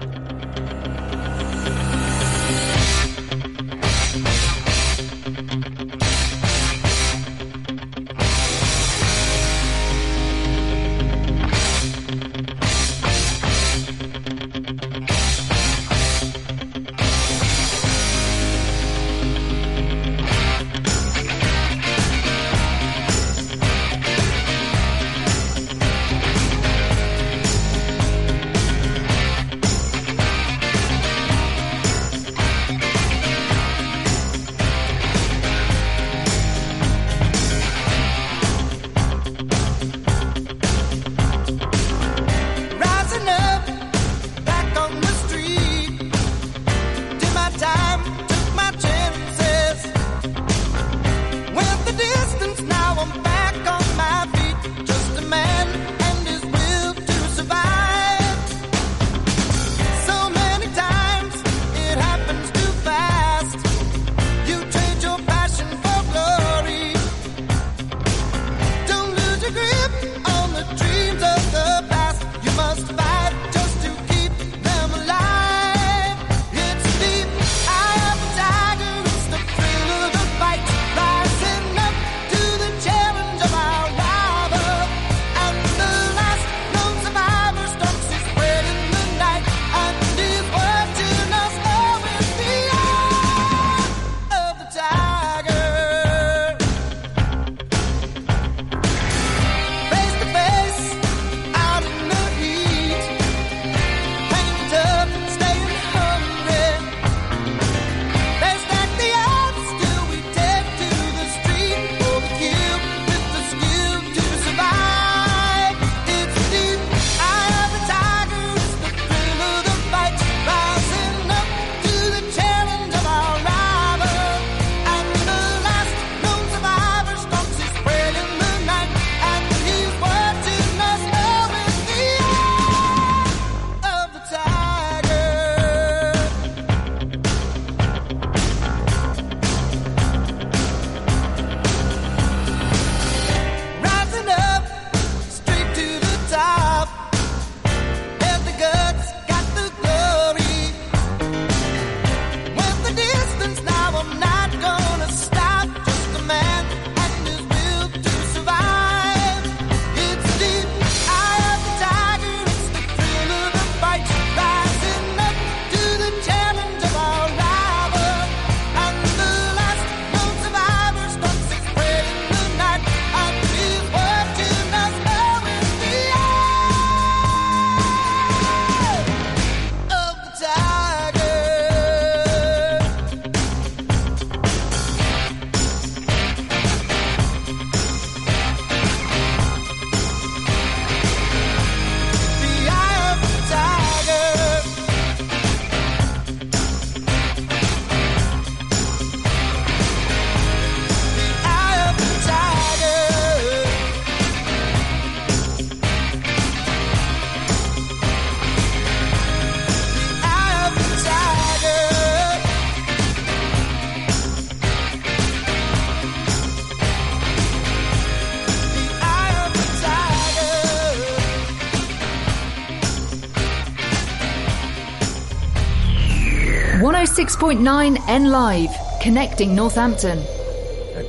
106.9 N Live, connecting Northampton.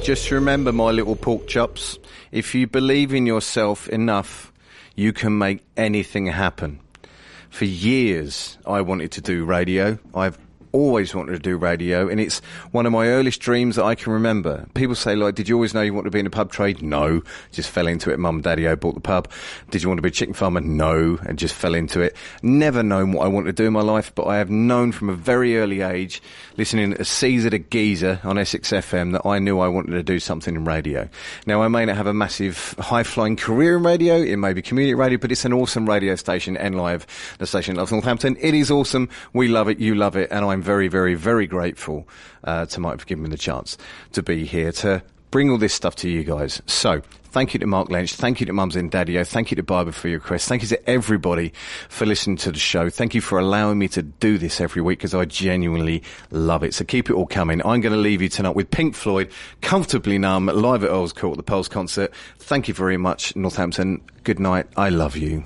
Just remember, my little pork chops, if you believe in yourself enough, you can make anything happen. For years, I wanted to do radio. I've always wanted to do radio, and it's one of my earliest dreams that I can remember. People say, like, did you always know you wanted to be in the pub trade? No, just fell into it. Mum and daddy, I bought the pub. Did you want to be a chicken farmer? No, and just fell into it. Never known what I wanted to do in my life, but I have known from a very early age, listening to Caesar the Geezer on Essex FM, that I knew I wanted to do something in radio. Now, I may not have a massive high flying career in radio, it may be community radio, but it's an awesome radio station, N Live, the station of Northampton. It is awesome. We love it, you love it, and I'm very, very, very grateful uh, to Mike for giving me the chance to be here to bring all this stuff to you guys. So, thank you to Mark Lynch, thank you to Mums and Daddy, thank you to Barbara for your request, thank you to everybody for listening to the show, thank you for allowing me to do this every week because I genuinely love it. So keep it all coming. I'm going to leave you tonight with Pink Floyd, Comfortably Numb, live at Earl's Court, the Pulse concert. Thank you very much, Northampton. Good night. I love you.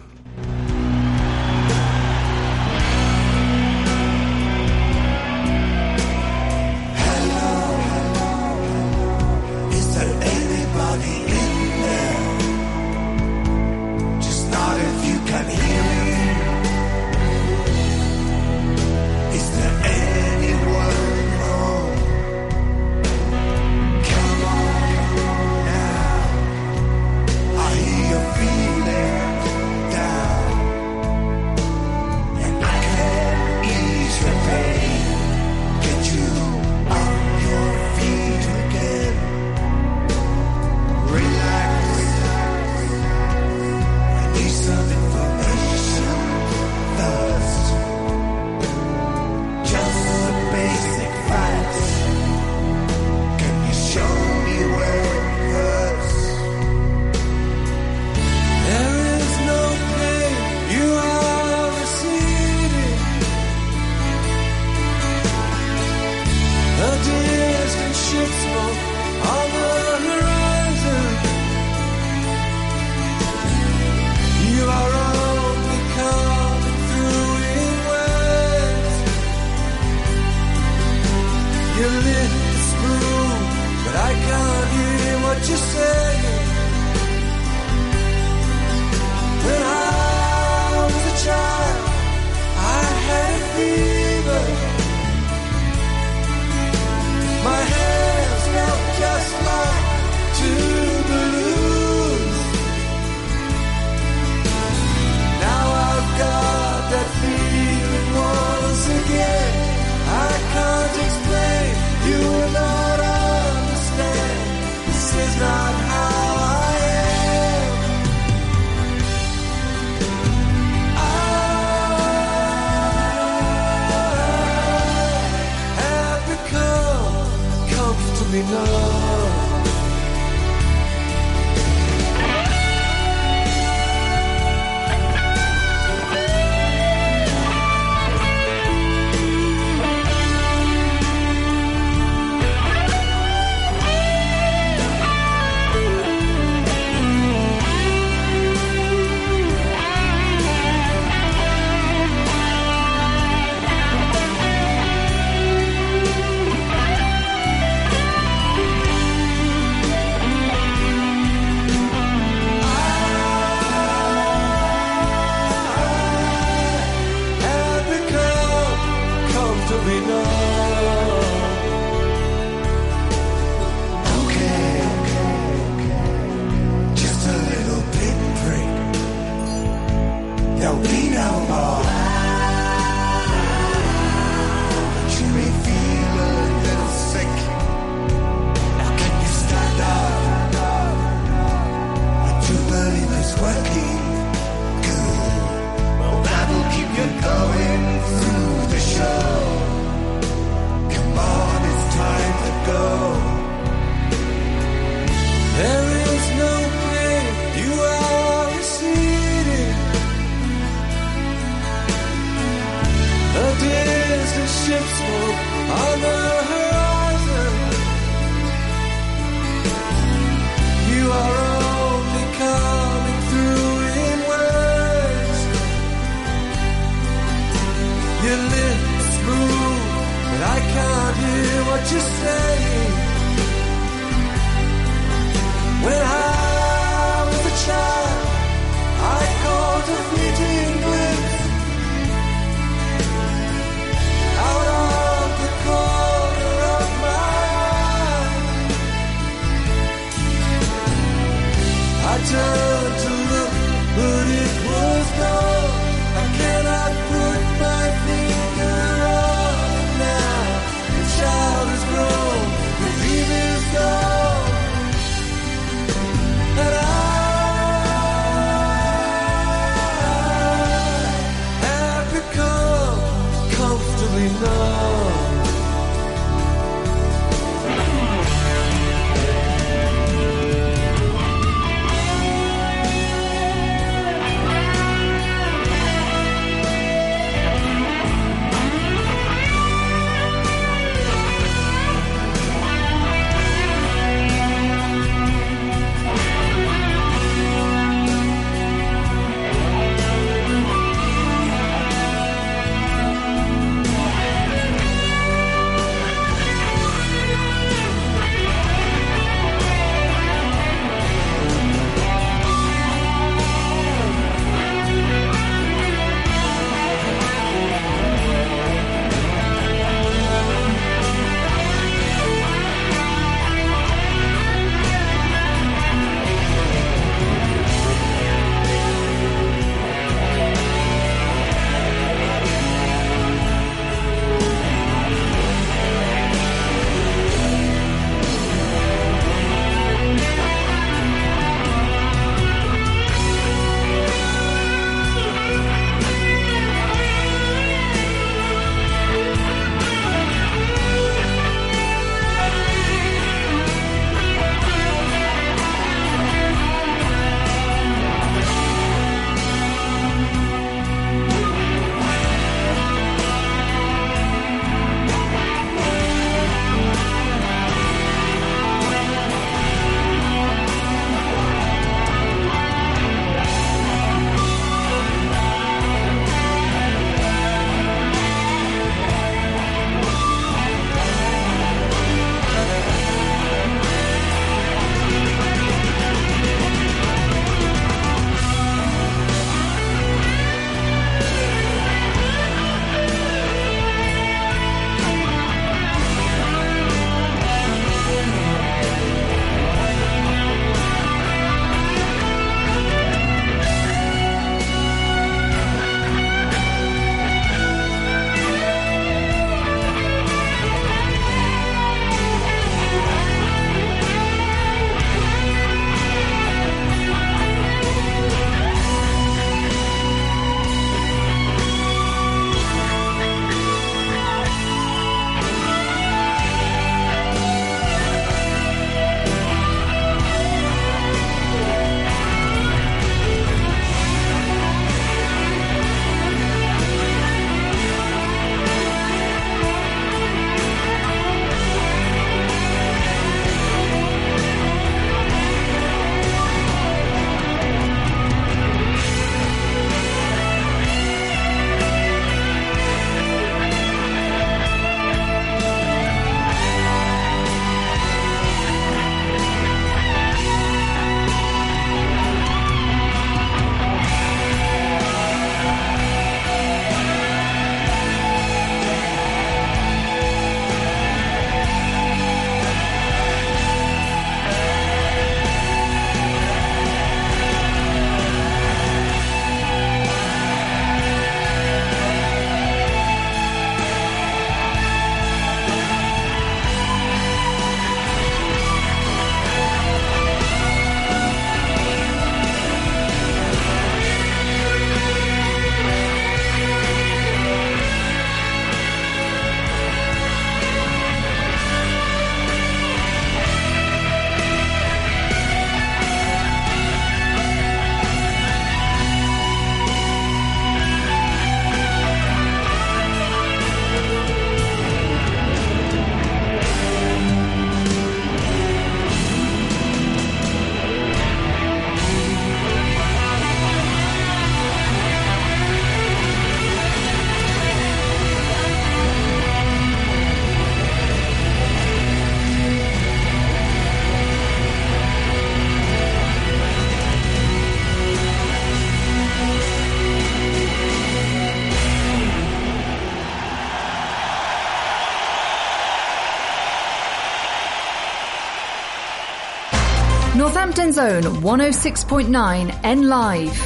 Own 106.9 N Live.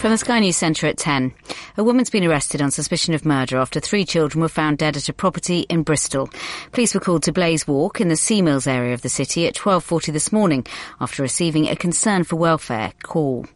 From the Sky News Centre at 10. A woman's been arrested on suspicion of murder after three children were found dead at a property in Bristol. Police were called to Blaise Walk in the Sea Mills area of the city at 12.40 this morning after receiving a concern for welfare call.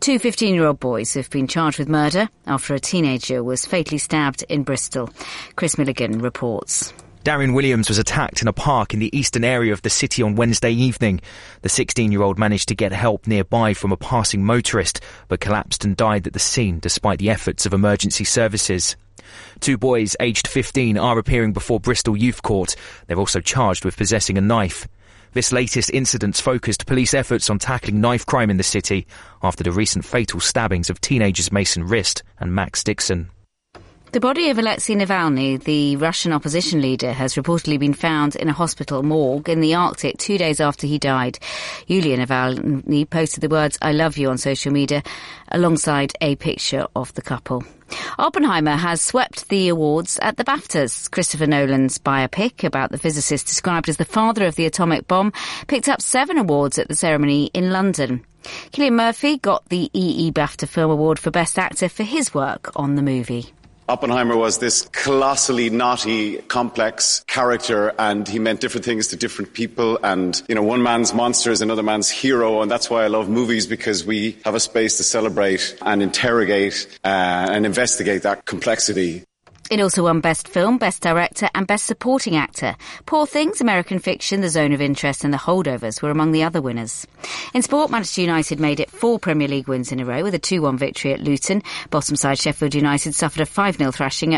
Two 15-year-old boys have been charged with murder after a teenager was fatally stabbed in Bristol. Chris Milligan reports. Darren Williams was attacked in a park in the eastern area of the city on Wednesday evening. The 16 year old managed to get help nearby from a passing motorist, but collapsed and died at the scene despite the efforts of emergency services. Two boys, aged 15, are appearing before Bristol Youth Court. They're also charged with possessing a knife. This latest incident focused police efforts on tackling knife crime in the city after the recent fatal stabbings of teenagers Mason Rist and Max Dixon. The body of Alexei Navalny, the Russian opposition leader, has reportedly been found in a hospital morgue in the Arctic two days after he died. Yulia Navalny posted the words, I love you on social media, alongside a picture of the couple. Oppenheimer has swept the awards at the BAFTAs. Christopher Nolan's biopic about the physicist described as the father of the atomic bomb picked up seven awards at the ceremony in London. Cillian Murphy got the EE BAFTA Film Award for Best Actor for his work on the movie. Oppenheimer was this colossally knotty, complex character, and he meant different things to different people. And, you know, one man's monster is another man's hero, and that's why I love movies because we have a space to celebrate and interrogate uh, and investigate that complexity. It also won Best Film, Best Director, and Best Supporting Actor. Poor Things, American Fiction, The Zone of Interest, and The Holdovers were among the other winners. In sport, Manchester United made it four Premier League wins in a row with a 2 1 victory at Luton. Bottom side Sheffield United suffered a 5 0 thrashing at